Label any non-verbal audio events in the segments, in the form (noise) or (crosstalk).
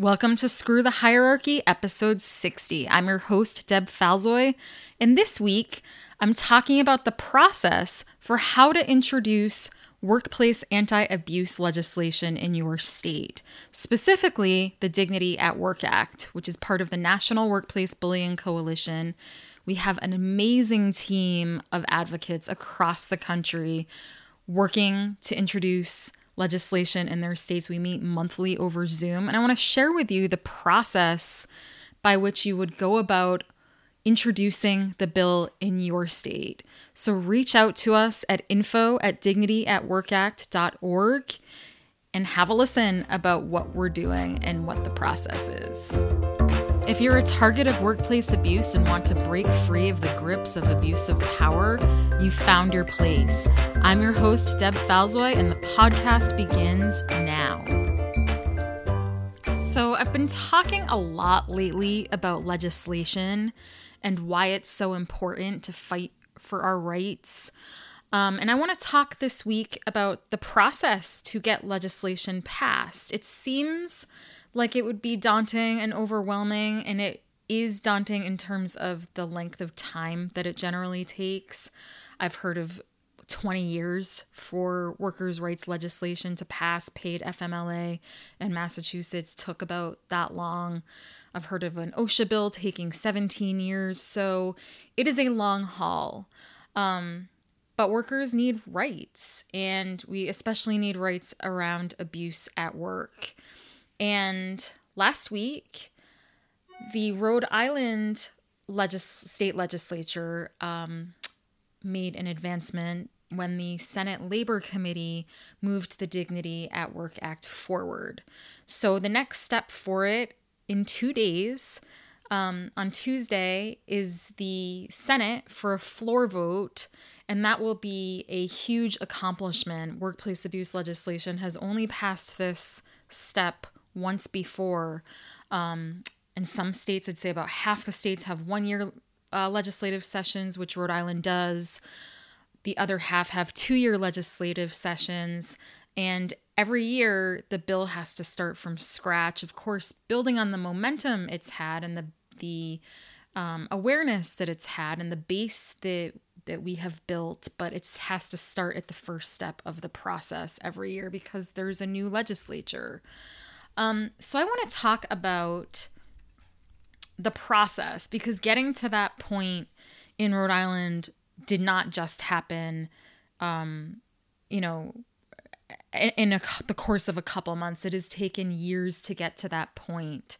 Welcome to Screw the Hierarchy, episode 60. I'm your host, Deb Falzoi, and this week I'm talking about the process for how to introduce workplace anti abuse legislation in your state, specifically the Dignity at Work Act, which is part of the National Workplace Bullying Coalition. We have an amazing team of advocates across the country working to introduce legislation in their states. We meet monthly over Zoom. And I want to share with you the process by which you would go about introducing the bill in your state. So reach out to us at info at dignityatworkact.org and have a listen about what we're doing and what the process is. If you're a target of workplace abuse and want to break free of the grips of abusive power, you've found your place. I'm your host, Deb Falzoi, and the podcast begins now. So, I've been talking a lot lately about legislation and why it's so important to fight for our rights. Um, and I want to talk this week about the process to get legislation passed. It seems like it would be daunting and overwhelming, and it is daunting in terms of the length of time that it generally takes. I've heard of 20 years for workers' rights legislation to pass. Paid FMLA in Massachusetts took about that long. I've heard of an OSHA bill taking 17 years. So it is a long haul. Um, but workers need rights, and we especially need rights around abuse at work. And last week, the Rhode Island legis- state legislature um, made an advancement when the Senate Labor Committee moved the Dignity at Work Act forward. So the next step for it in two days, um, on Tuesday, is the Senate for a floor vote, and that will be a huge accomplishment. Workplace abuse legislation has only passed this step once before. Um, in some states, I'd say about half the states have one year uh, legislative sessions, which Rhode Island does. The other half have two year legislative sessions. And every year, the bill has to start from scratch, of course, building on the momentum it's had and the, the um, awareness that it's had and the base that that we have built, but it has to start at the first step of the process every year because there's a new legislature. Um, so I want to talk about the process because getting to that point in Rhode Island did not just happen, um, you know, in a, the course of a couple months. It has taken years to get to that point.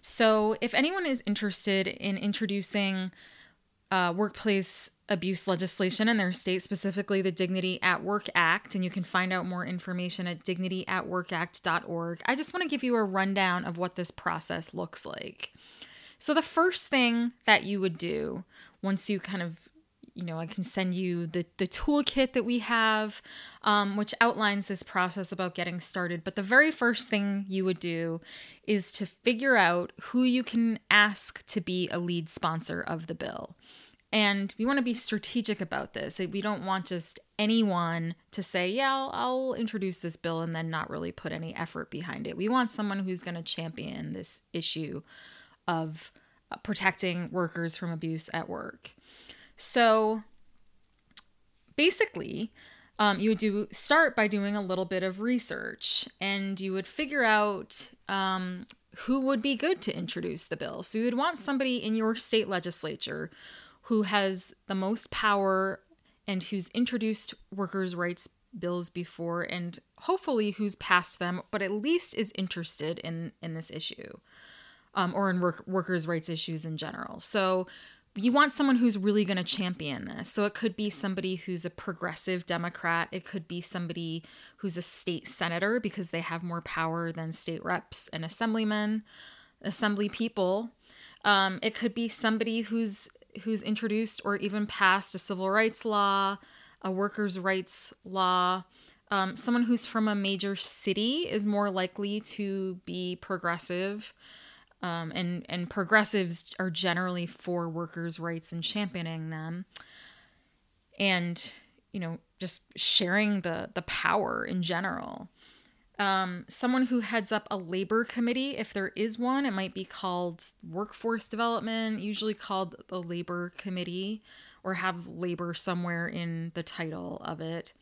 So, if anyone is interested in introducing uh, workplace abuse legislation in their state, specifically the Dignity at Work Act, and you can find out more information at dignityatworkact.org. I just want to give you a rundown of what this process looks like. So, the first thing that you would do once you kind of you know, I can send you the the toolkit that we have, um, which outlines this process about getting started. But the very first thing you would do is to figure out who you can ask to be a lead sponsor of the bill. And we want to be strategic about this. We don't want just anyone to say, yeah, I'll, I'll, introduce this bill and then not really put any effort behind it. We want someone who's going to champion this issue of uh, protecting workers from abuse at work. So basically, um, you would do start by doing a little bit of research and you would figure out um, who would be good to introduce the bill. So you would want somebody in your state legislature who has the most power and who's introduced workers' rights bills before and hopefully who's passed them, but at least is interested in in this issue. Um, or in work, workers' rights issues in general. So you want someone who's really going to champion this. So it could be somebody who's a progressive Democrat. It could be somebody who's a state senator because they have more power than state reps and assemblymen, assembly people. Um, it could be somebody who's who's introduced or even passed a civil rights law, a workers' rights law. Um, someone who's from a major city is more likely to be progressive. Um, and and progressives are generally for workers' rights and championing them, and you know just sharing the the power in general. Um, someone who heads up a labor committee, if there is one, it might be called workforce development, usually called the labor committee, or have labor somewhere in the title of it.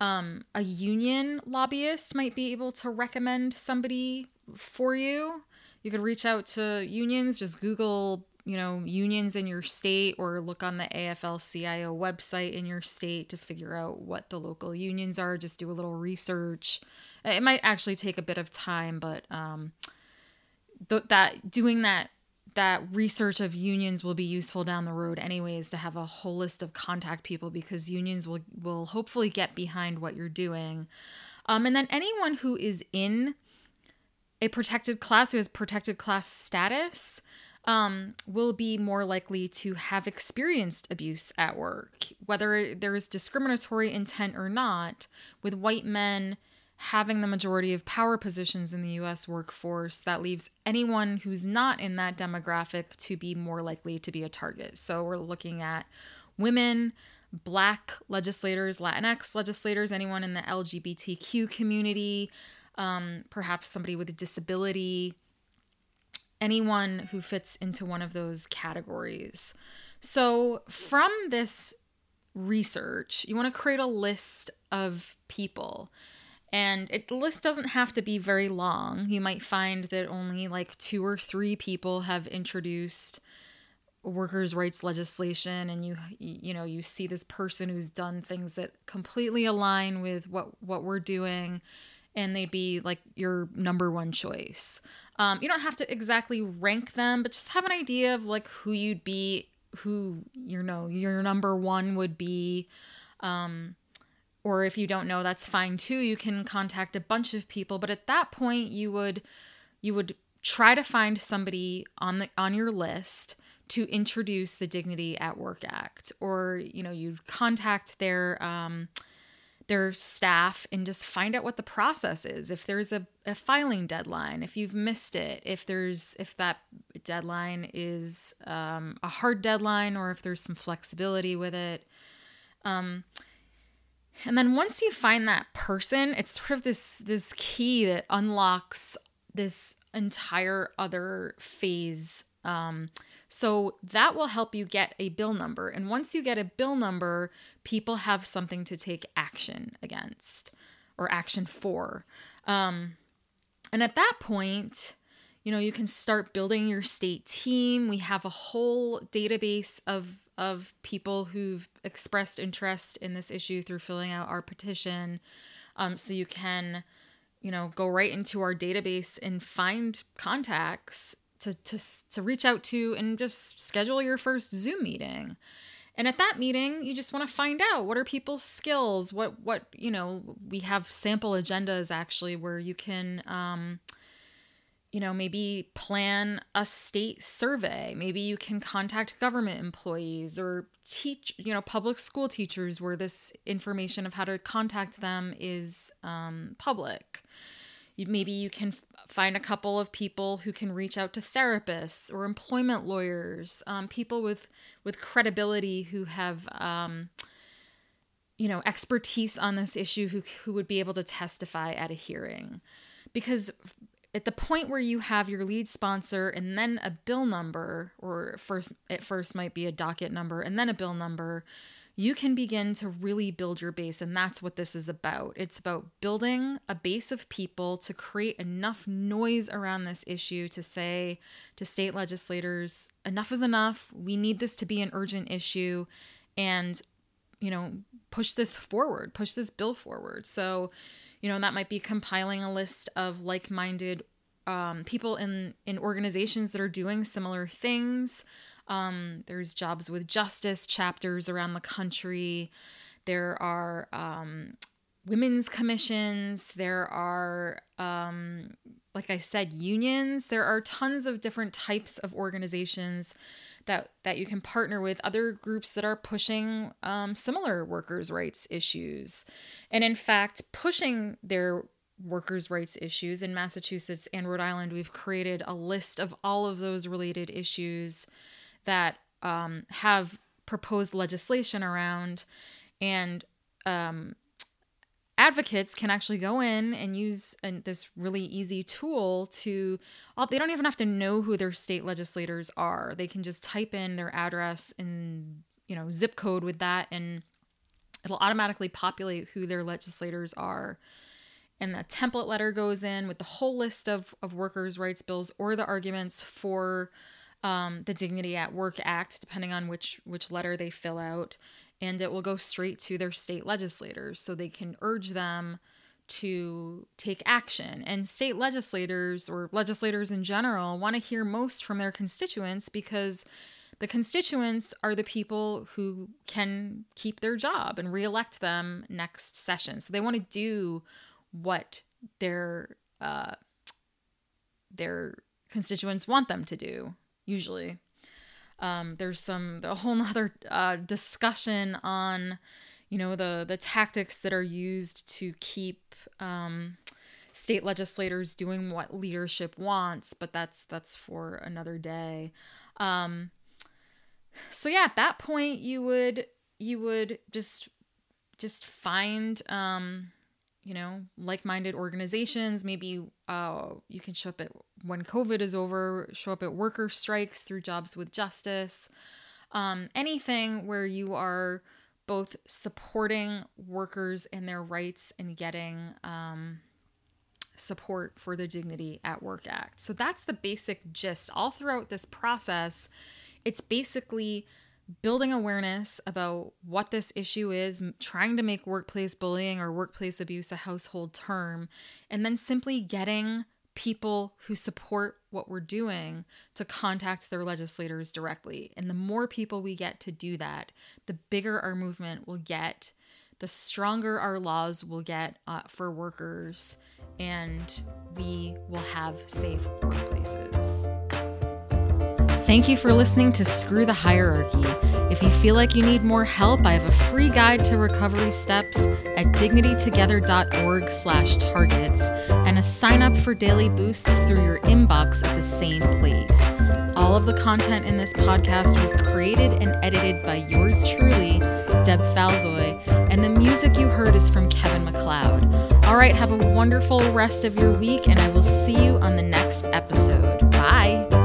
Um, a union lobbyist might be able to recommend somebody for you. You could reach out to unions, just Google, you know, unions in your state or look on the AFL CIO website in your state to figure out what the local unions are. Just do a little research. It might actually take a bit of time, but um, th- that doing that that research of unions will be useful down the road anyways to have a whole list of contact people because unions will will hopefully get behind what you're doing um, and then anyone who is in a protected class who has protected class status um, will be more likely to have experienced abuse at work whether there is discriminatory intent or not with white men having the majority of power positions in the US workforce, that leaves anyone who's not in that demographic to be more likely to be a target. So we're looking at women, black legislators, Latinx legislators, anyone in the LGBTQ community, um, perhaps somebody with a disability, anyone who fits into one of those categories. So from this research, you want to create a list of people and it, list doesn't have to be very long. You might find that only like two or three people have introduced workers' rights legislation, and you you know you see this person who's done things that completely align with what what we're doing, and they'd be like your number one choice. Um, you don't have to exactly rank them, but just have an idea of like who you'd be, who you know your number one would be. Um, or if you don't know that's fine too you can contact a bunch of people but at that point you would you would try to find somebody on the on your list to introduce the dignity at work act or you know you'd contact their um, their staff and just find out what the process is if there's a, a filing deadline if you've missed it if there's if that deadline is um, a hard deadline or if there's some flexibility with it um, and then once you find that person, it's sort of this this key that unlocks this entire other phase. Um, so that will help you get a bill number. And once you get a bill number, people have something to take action against or action for. Um, and at that point, you know, you can start building your state team. We have a whole database of of people who've expressed interest in this issue through filling out our petition. Um, so you can, you know, go right into our database and find contacts to, to, to reach out to and just schedule your first Zoom meeting. And at that meeting, you just want to find out what are people's skills, what what you know. We have sample agendas actually where you can um, you know, maybe plan a state survey. Maybe you can contact government employees or teach, you know, public school teachers where this information of how to contact them is um, public. Maybe you can find a couple of people who can reach out to therapists or employment lawyers, um, people with with credibility who have, um, you know, expertise on this issue who who would be able to testify at a hearing. Because at the point where you have your lead sponsor and then a bill number or first at first might be a docket number and then a bill number you can begin to really build your base and that's what this is about. It's about building a base of people to create enough noise around this issue to say to state legislators enough is enough. We need this to be an urgent issue and you know push this forward push this bill forward. So you know that might be compiling a list of like-minded um, people in in organizations that are doing similar things um, there's jobs with justice chapters around the country. There are um, women's commissions. There are um, like i said unions. There are tons of different types of organizations that that you can partner with. Other groups that are pushing um, similar workers' rights issues, and in fact, pushing their workers' rights issues in Massachusetts and Rhode Island. We've created a list of all of those related issues that um, have proposed legislation around, and um, advocates can actually go in and use an, this really easy tool to they don't even have to know who their state legislators are. They can just type in their address and you know zip code with that and it'll automatically populate who their legislators are. And the template letter goes in with the whole list of, of workers' rights bills or the arguments for um, the Dignity at Work Act, depending on which which letter they fill out, and it will go straight to their state legislators, so they can urge them to take action. And state legislators or legislators in general want to hear most from their constituents because the constituents are the people who can keep their job and reelect them next session. So they want to do what their uh, their constituents want them to do. Usually, um, there's some (laughs) a whole nother uh, discussion on you know the the tactics that are used to keep um, state legislators doing what leadership wants, but that's that's for another day. Um, so yeah, at that point, you would you would just just find um, you know, like minded organizations. Maybe uh, you can show up at when COVID is over, show up at worker strikes through Jobs with Justice. Um, anything where you are both supporting workers and their rights and getting um, support for the Dignity at Work Act. So that's the basic gist. All throughout this process, it's basically building awareness about what this issue is, trying to make workplace bullying or workplace abuse a household term, and then simply getting people who support what we're doing to contact their legislators directly. And the more people we get to do that, the bigger our movement will get, the stronger our laws will get uh, for workers, and we will have safe workplaces. Thank you for listening to Screw the Hierarchy. If you feel like you need more help, I have a free guide to recovery steps at dignitytogether.org slash targets and a sign up for daily boosts through your inbox at the same place. All of the content in this podcast was created and edited by yours truly, Deb Falzoi, and the music you heard is from Kevin MacLeod. All right, have a wonderful rest of your week, and I will see you on the next episode. Bye.